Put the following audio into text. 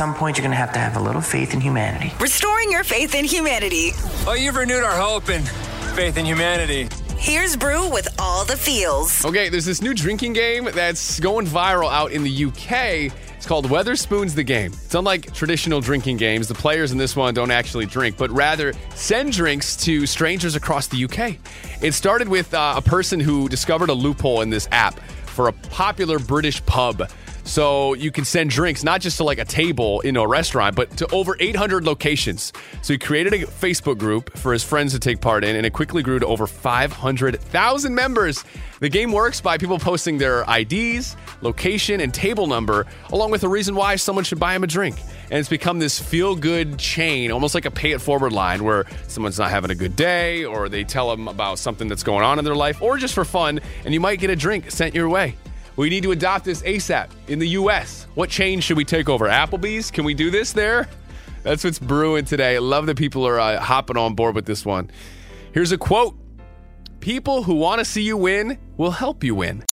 some point, you're going to have to have a little faith in humanity. Restoring your faith in humanity. Oh, you've renewed our hope and faith in humanity. Here's Brew with all the feels. Okay, there's this new drinking game that's going viral out in the UK. It's called Wetherspoons the Game. It's unlike traditional drinking games. The players in this one don't actually drink, but rather send drinks to strangers across the UK. It started with uh, a person who discovered a loophole in this app for a popular British pub. So you can send drinks not just to like a table in a restaurant, but to over 800 locations. So he created a Facebook group for his friends to take part in, and it quickly grew to over 500,000 members. The game works by people posting their IDs, location, and table number, along with a reason why someone should buy him a drink. And it's become this feel good chain, almost like a pay it forward line where someone's not having a good day, or they tell them about something that's going on in their life, or just for fun, and you might get a drink sent your way. We need to adopt this ASAP in the US. What chain should we take over? Applebee's? Can we do this there? That's what's brewing today. I love that people are uh, hopping on board with this one. Here's a quote People who want to see you win will help you win.